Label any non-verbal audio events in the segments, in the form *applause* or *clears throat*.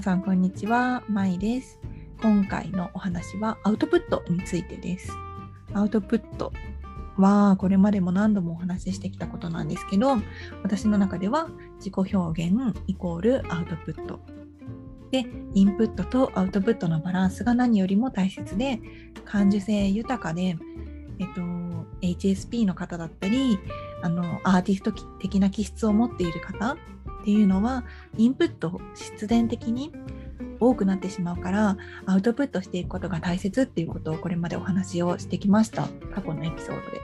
さんこんにちは、まいです。今回のお話はアウトプットについてです。アウトプットはこれまでも何度もお話ししてきたことなんですけど、私の中では自己表現イコールアウトプット。で、インプットとアウトプットのバランスが何よりも大切で、感受性豊かで、えっと、HSP の方だったり、あのアーティスト的な気質を持っている方っていうのはインプット必然的に多くなってしまうからアウトプットしていくことが大切っていうことをこれまでお話をしてきました過去のエピソードで。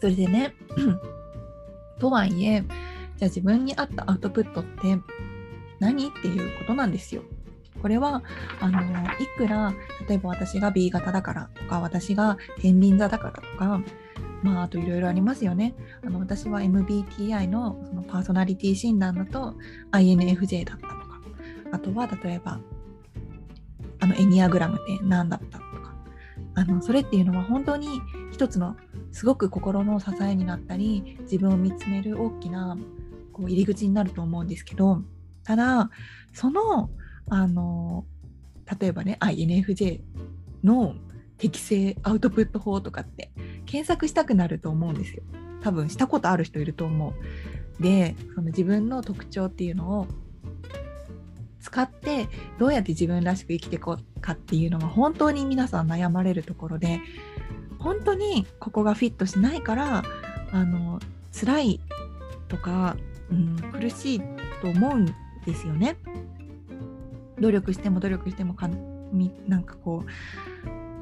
それでね *clears throat* とはいえじゃあ自分に合ったアウトプットって何っていうことなんですよ。これはあのいくら例えば私が B 型だからとか私が天秤座だからとかまああといろいろありますよね。あの私は MBTI のそのパーソナリティ診断だと INFJ だったとか。あとは例えばあのエニアグラムって何だったとか。あのそれっていうのは本当に一つのすごく心の支えになったり自分を見つめる大きなこう入り口になると思うんですけどただそのあの例えばね INFJ の適正アウトプット法とかって検索したくなると思うんですよ多分したことある人いると思うでその自分の特徴っていうのを使ってどうやって自分らしく生きていこうかっていうのは本当に皆さん悩まれるところで本当にここがフィットしないからあの辛いとか、うん、苦しいと思うんですよね。努力しても努力してもかなんかこう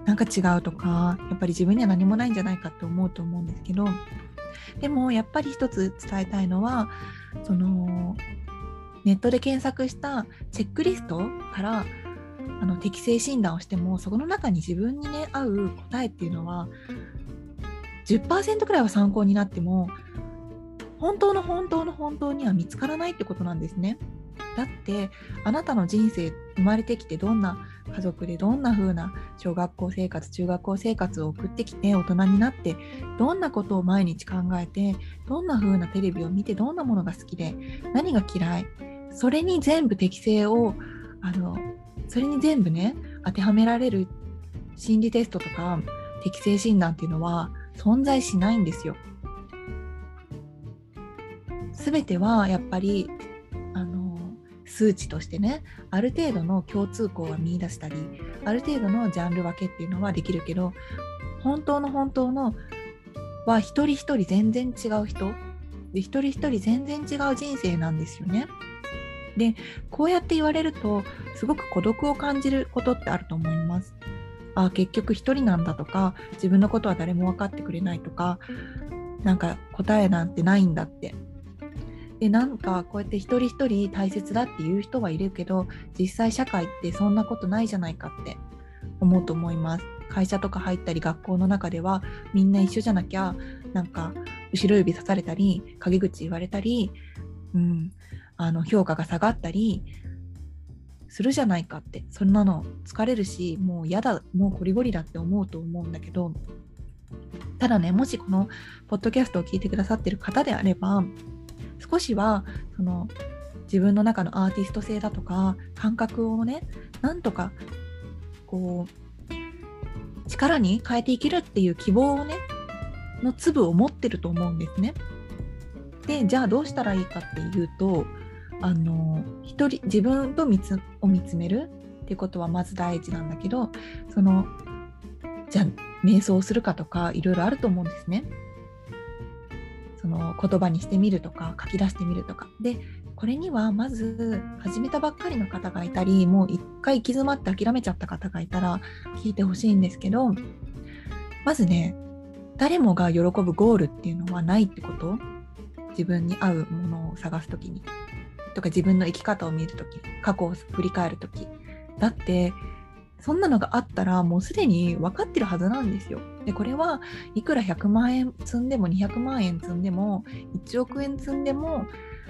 なんか違うとかやっぱり自分には何もないんじゃないかって思うと思うんですけどでもやっぱり一つ伝えたいのはそのネットで検索したチェックリストからあの適正診断をしてもそこの中に自分にね合う答えっていうのは10%くらいは参考になっても本当の本当の本当には見つからないってことなんですね。だってあなたの人生生まれてきてどんな家族でどんな風な小学校生活中学校生活を送ってきて大人になってどんなことを毎日考えてどんな風なテレビを見てどんなものが好きで何が嫌いそれに全部適性をあのそれに全部ね当てはめられる心理テストとか適性診断っていうのは存在しないんですよ。全てはやっぱり数値としてねある程度の共通項は見いだしたりある程度のジャンル分けっていうのはできるけど本当の本当のは一人一人全然違う人で一人一人全然違う人生なんですよね。でこうやって言われるとすごく孤独を感じることってあると思います。あ結局一人なんだとか自分のことは誰も分かってくれないとかなんか答えなんてないんだってでなんかこうやって一人一人大切だっていう人はいるけど実際社会ってそんなことないじゃないかって思うと思います。会社とか入ったり学校の中ではみんな一緒じゃなきゃなんか後ろ指さされたり陰口言われたり、うん、あの評価が下がったりするじゃないかって。そんなの疲れるしもう嫌だもうゴリゴリだって思うと思うんだけど。ただねもしこのポッドキャストを聞いてくださってる方であれば少しはその自分の中のアーティスト性だとか感覚をねなんとかこう力に変えていけるっていう希望をねの粒を持ってると思うんですね。でじゃあどうしたらいいかっていうとあの一人自分と見つを見つめるっていうことはまず第一なんだけどそのじゃあ瞑想するかとかいろいろあると思うんですね。その言葉にしてみるとか書き出してみるとか。でこれにはまず始めたばっかりの方がいたりもう一回行き詰まって諦めちゃった方がいたら聞いてほしいんですけどまずね誰もが喜ぶゴールっていうのはないってこと。自分に合うものを探す時に。とか自分の生き方を見る時過去を振り返る時。だってそんなのがあったらもうすでに分かってるはずなんですよ。でこれはいくら100万円積んでも200万円積んでも1億円積んでも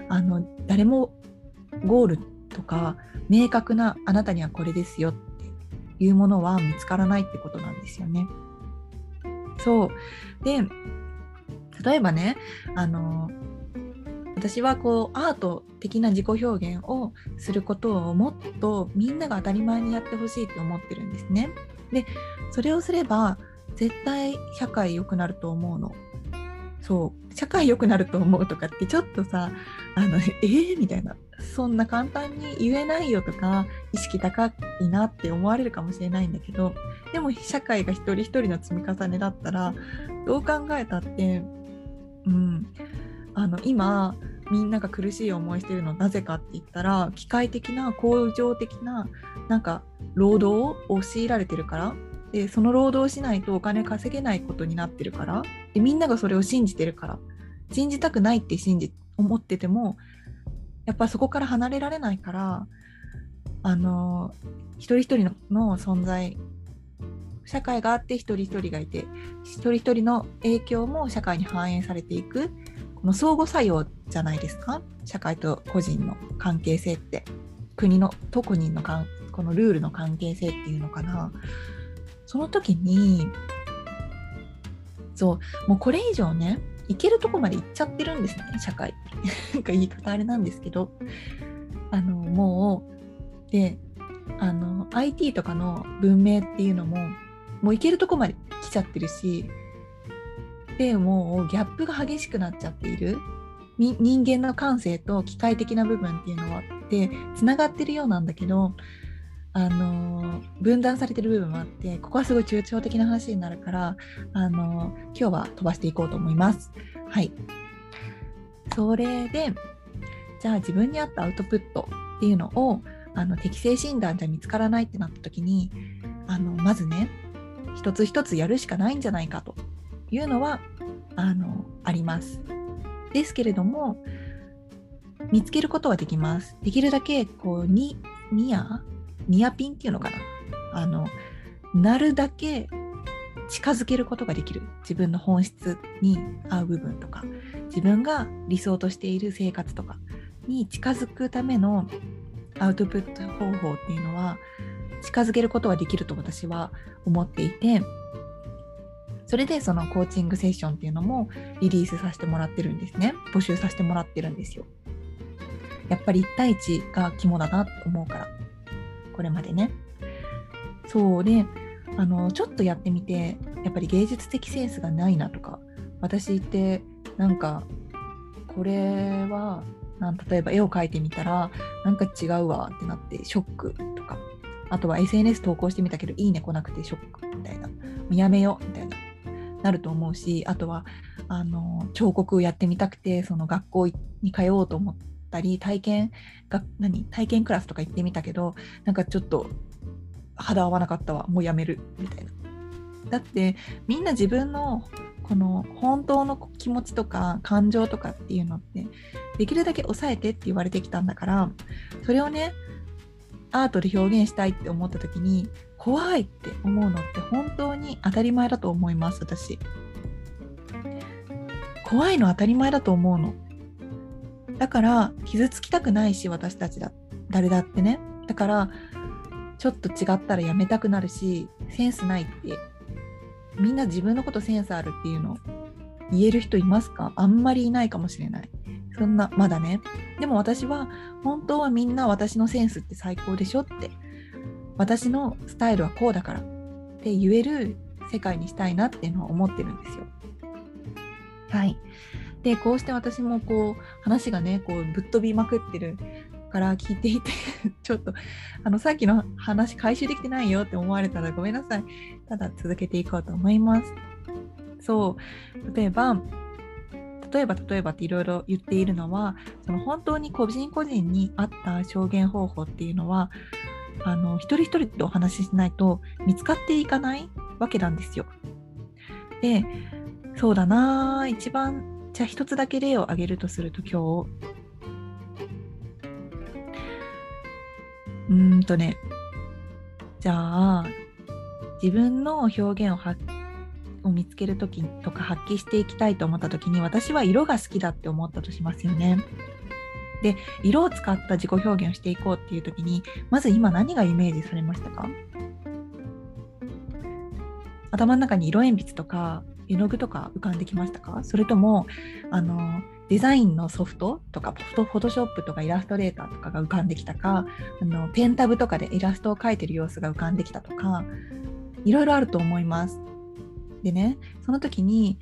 あの誰もゴールとか明確なあなたにはこれですよっていうものは見つからないってことなんですよね。そうで例えばねあの私はこうアート的な自己表現をすることをもっとみんなが当たり前にやってほしいって思ってるんですね。でそれをすれば絶対社会良くなると思うの。そう社会良くなると思うとかってちょっとさあのえー、みたいなそんな簡単に言えないよとか意識高いなって思われるかもしれないんだけどでも社会が一人一人の積み重ねだったらどう考えたってうんあの今みんなが苦しい思いしてるのなぜかって言ったら機械的な工場的ななんか労働を強いられてるから。でその労働をしないとお金稼げないことになってるから。でみんながそれを信じてるから。信じたくないって信じ思っててもやっぱそこから離れられないからあの一人一人の存在社会があって一人一人がいて一人一人の影響も社会に反映されていく。この相互作用じゃないですか？社会と個人の関係性って。国のと個人のかんこのルールの関係性っていうのかな？その時にそうもうこれ以上ね行けるとこまで行っちゃってるんですね社会。*laughs* なんか言い方あれなんですけど。あのもうであの IT とかの文明っていうのももう行けるとこまで来ちゃってるしでもうギャップが激しくなっちゃっている。人間の感性と機械的な部分っていうのはってつながってるようなんだけどあの分断されてる部分もあってここはすごい抽象的な話になるからあの今日は飛ばしていこうと思います。はい。それでじゃあ自分に合ったアウトプットっていうのをあの適正診断じゃ見つからないってなった時にあのまずね一つ一つやるしかないんじゃないかと。いうのはあのあります。ですけれども見つけることはできます。できるだけこうにニアニアピンっていうのかなあのなるだけ近づけることができる自分の本質に合う部分とか自分が理想としている生活とかに近づくためのアウトプット方法っていうのは近づけることはできると私は思っていてそれでそのコーチングセッションっていうのもリリースさせてもらってるんですね。募集させてもらってるんですよ。やっぱり1対1が肝だなと思うから。これまでね。そうであのちょっとやってみてやっぱり芸術的センスがないなとか。私ってなんかこれはなん例えば絵を描いてみたらなんか違うわってなってショックとか。あとは SNS 投稿してみたけどいいね来なくてショックみたいな。やめようみたいな。なると思うしあとはあの彫刻をやってみたくてその学校に通おうと思ったり体験が何体験クラスとか行ってみたけどなんかちょっと肌合わなかったわもうやめるみたいな。だってみんな自分のこの本当の気持ちとか感情とかっていうのってできるだけ抑えてって言われてきたんだからそれをねアートで表現したいって思った時に怖いって思うのって本当に当たり前だと思います私。怖いの当たり前だと思うの。だから傷つきたくないし私たちだ誰だってね。だからちょっと違ったらやめたくなるしセンスないってみんな自分のことセンスあるっていうの言える人いますか？あんまりいないかもしれない。そんなまだね。でも私は本当はみんな私のセンスって最高でしょって。私のスタイルはこうだから。って言える世界にしたいなっていうのは思ってるんですよ。はい。でこうして私もこう話がねこうぶっ飛びまくってるから聞いていて *laughs* ちょっとあのさっきの話回収できてないよって思われたらごめんなさい。ただ続けていこうと思います。そう。例えば例えば例えばっていろいろ言っているのはその本当に個人個人に合った証言方法っていうのはあの一人一人でお話ししないと見つかっていかないわけなんですよ。でそうだな一番じゃあ一つだけ例を挙げるとすると今日うんとねじゃあ自分の表現を発を見つける時とか発揮していきたいと思った時に私は色が好きだって思ったとしますよね。で色を使った自己表現をしていこうっていう時にまず今何がイメージされましたか？頭の中に色鉛筆とか絵の具とか浮かんできましたか？それともあのデザインのソフトとかフォトショップとかイラストレーターとかが浮かんできたか？あのペンタブとかでイラストを描いてる様子が浮かんできたとかいろいろあると思います。でねその時に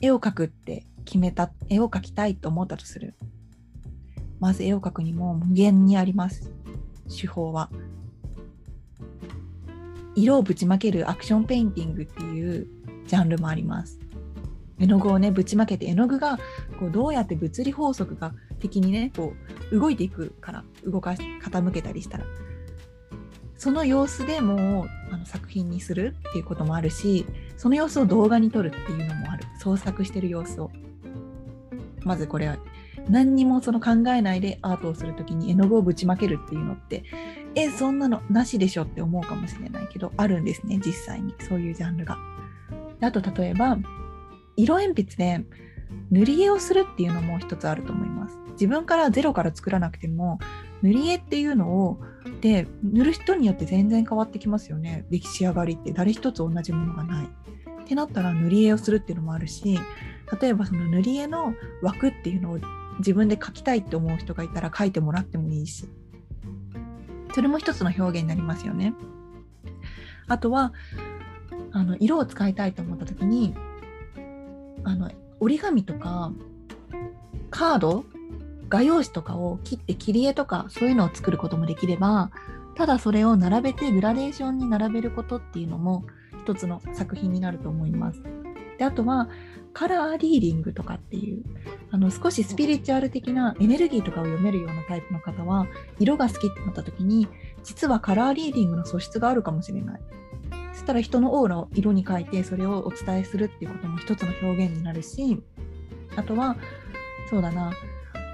絵を描くって決めた絵を描きたいと思ったとする。まず絵を描くにも無限にあります。手法は。色をぶちまけるアクションペインティングっていうジャンルもあります。絵の具をねぶちまけて絵の具がこうどうやって物理法則が的にねこう動いていくから動かし傾けたりしたら。その様子でもうあの作品にするっていうこともあるしその様子を動画に撮るっていうのもある創作してる様子をまずこれは何にもその考えないでアートをする時に絵の具をぶちまけるっていうのってえそんなのなしでしょって思うかもしれないけどあるんですね実際にそういうジャンルが。あと例えば色鉛筆で塗り絵をするっていうのも一つあると思います。自分からゼロから作らなくても塗り絵っていうのをで塗る人によって全然変わってきますよね出来上がりって誰一つ同じものがない。ってなったら塗り絵をするっていうのもあるし例えばその塗り絵の枠っていうのを自分で描きたいって思う人がいたら描いてもらってもいいしそれも一つの表現になりますよね。あとはあの色を使いたいと思った時にあの折り紙とかカード画用紙とかを切って切り絵とかそういうのを作ることもできればただそれを並べてグラデーションに並べることっていうのも一つの作品になると思います。であとはカラーリーディングとかっていうあの少しスピリチュアル的なエネルギーとかを読めるようなタイプの方は色が好きってなった時に実はカラーリーディングの素質があるかもしれない。そしたら人のオーラを色に描いてそれをお伝えするっていうことも一つの表現になるしあとはそうだな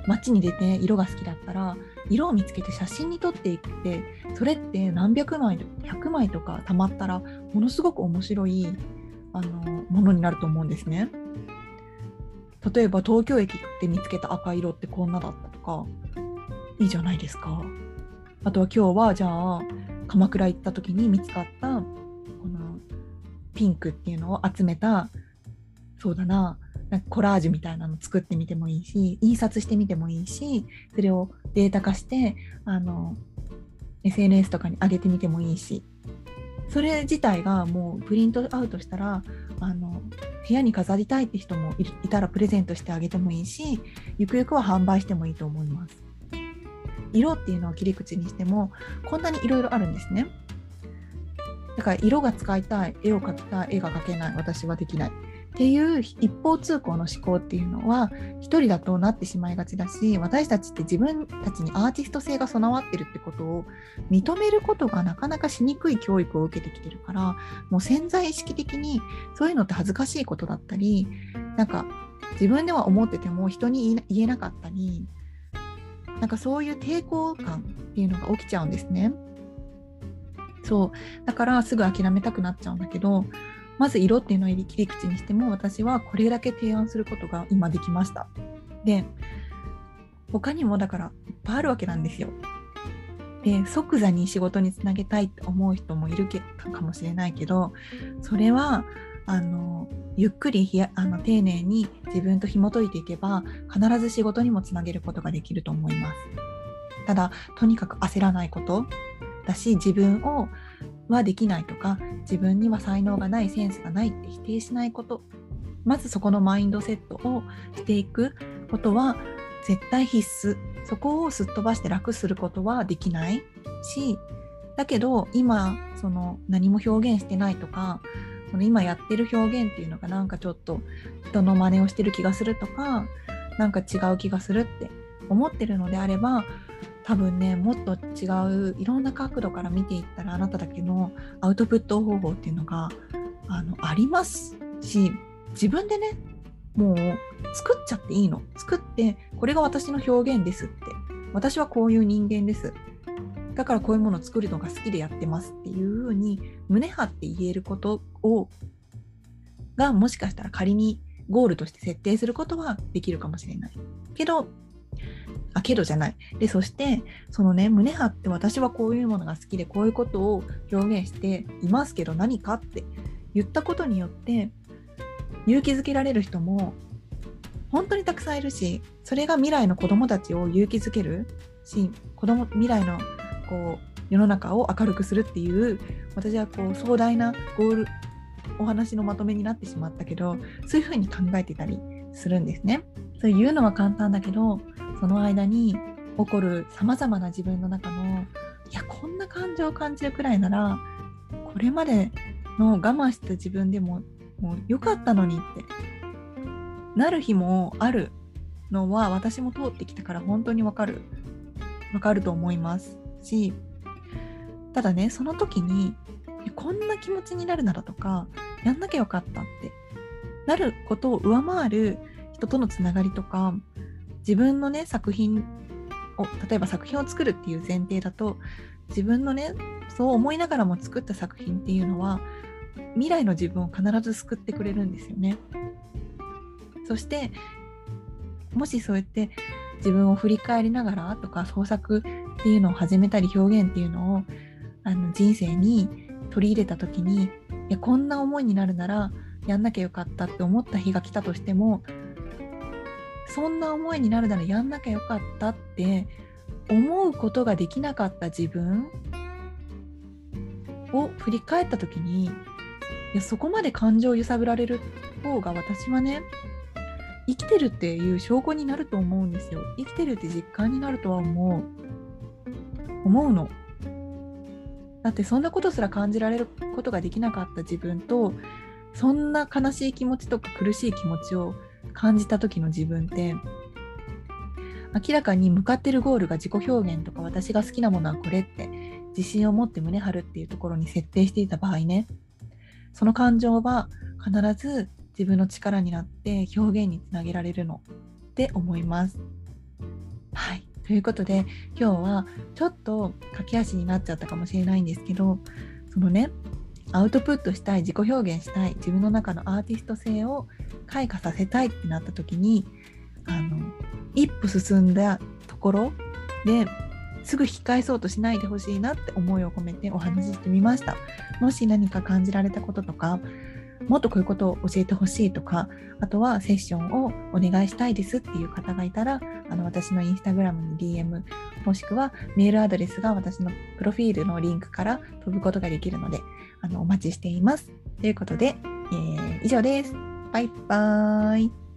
街に出て色が好きだったら色を見つけて写真に撮っていってそれって何百枚100枚とかたまったらものすごく面白いあのものになると思うんですね。例えば東京駅で見つけた赤色ってこんなだったとかいいじゃないですか。あとは今日はじゃあ鎌倉行った時に見つかったこのピンクっていうのを集めたそうだななんかコラージュみたいなの作ってみてもいいし印刷してみてもいいしそれをデータ化してあの SNS とかに上げてみてもいいしそれ自体がもうプリントアウトしたらあの部屋に飾りたいって人もいたらプレゼントしてあげてもいいしゆくゆくは販売してもいいと思います。色っていうのを切り口にしてもこんなにいろいろあるんですね。だから色が使いたい絵を描きたい絵が描けない私はできないっていう一方通行の思考っていうのは一人だとなってしまいがちだし私たちって自分たちにアーティスト性が備わってるってことを認めることがなかなかしにくい教育を受けてきてるからもう潜在意識的にそういうのって恥ずかしいことだったりなんか自分では思ってても人に言えなかったりなんかそういう抵抗感っていうのが起きちゃうんですね。そうだからすぐ諦めたくなっちゃうんだけどまず色っていうのを切り口にしても私はこれだけ提案することが今できました。で他にもだからいっぱいあるわけなんですよ。で即座に仕事につなげたいって思う人もいるけかもしれないけどそれはあのゆっくりひやあの丁寧に自分と紐解いていけば必ず仕事にもつなげることができると思います。ただとにかく焦らないことだし自分をはできないとか自分には才能がないセンスがないって否定しないこと。まずそこのマインドセットをしていくことは絶対必須。そこをすっ飛ばして楽することはできないしだけど今その何も表現してないとかその今やってる表現っていうのがなんかちょっと人の真似をしてる気がするとかなんか違う気がするって思ってるのであれば多分ねもっと違ういろんな角度から見ていったらあなただけのアウトプット方法っていうのがあのありますし自分でねもう作っちゃっていいの。作ってこれが私の表現ですって。私はこういう人間ですだからこういうものを作るのが好きでやってますっていうふうに胸張って言えることをがもしかしたら仮にゴールとして設定することはできるかもしれない。けどあけどじゃない。で、そして、そのね、胸張って私はこういうものが好きで、こういうことを表現していますけど何かって言ったことによって、勇気づけられる人も本当にたくさんいるしそれが未来の子どもたちを勇気づけるし子供未来のこう世の中を明るくするっていう私はこう壮大なゴールお話のまとめになってしまったけどそういうふうに考えてたりするんですね。そういうのは簡単だけどその間に起こるさまざまな自分の中のいやこんな感情を感じるくらいならこれまでの我慢した自分でももう良かったのにってなる日もあるのは私も通ってきたから本当にわかるわかると思いますしただねその時にこんな気持ちになるならとかやんなきゃよかったってなることを上回る人とのつながりとか自分のね作品を例えば作品を作るっていう前提だと自分のねそう思いながらも作った作品っていうのは未来の自分を必ず救ってくれるんですよね。そしてもしそうやって自分を振り返りながらとか創作っていうのを始めたり表現っていうのをあの人生に取り入れた時にいやこんな思いになるならやんなきゃよかったって思った日が来たとしてもそんな思いになるならやんなきゃよかったって思うことができなかった自分を振り返った時にいやそこまで感情を揺さぶられる方が私はね生きてるっていう証拠になると思うんですよ。生きてるって実感になるとは思う。思うの。だってそんなことすら感じられることができなかった自分とそんな悲しい気持ちとか苦しい気持ちを感じた時の自分って明らかに向かってるゴールが自己表現とか私が好きなものはこれって自信を持って胸張るっていうところに設定していた場合ねその感情は必ず自分の力になって表現につなげられるのって思います。はいということで今日はちょっと駆け足になっちゃったかもしれないんですけどそのねアウトプットしたい自己表現したい自分の中のアーティスト性を開花させたいってなった時にあの一歩進んだところですぐ引き返そうとしないでほしいなって思いを込めてお話ししてみましたもし何か感じられたこととかもっとこういうことを教えてほしいとかあとはセッションをお願いしたいですっていう方がいたらあの私のインスタグラムに DM もしくはメールアドレスが私のプロフィールのリンクから飛ぶことができるのであのお待ちしています。ということで、えー、以上です。バイバーイ。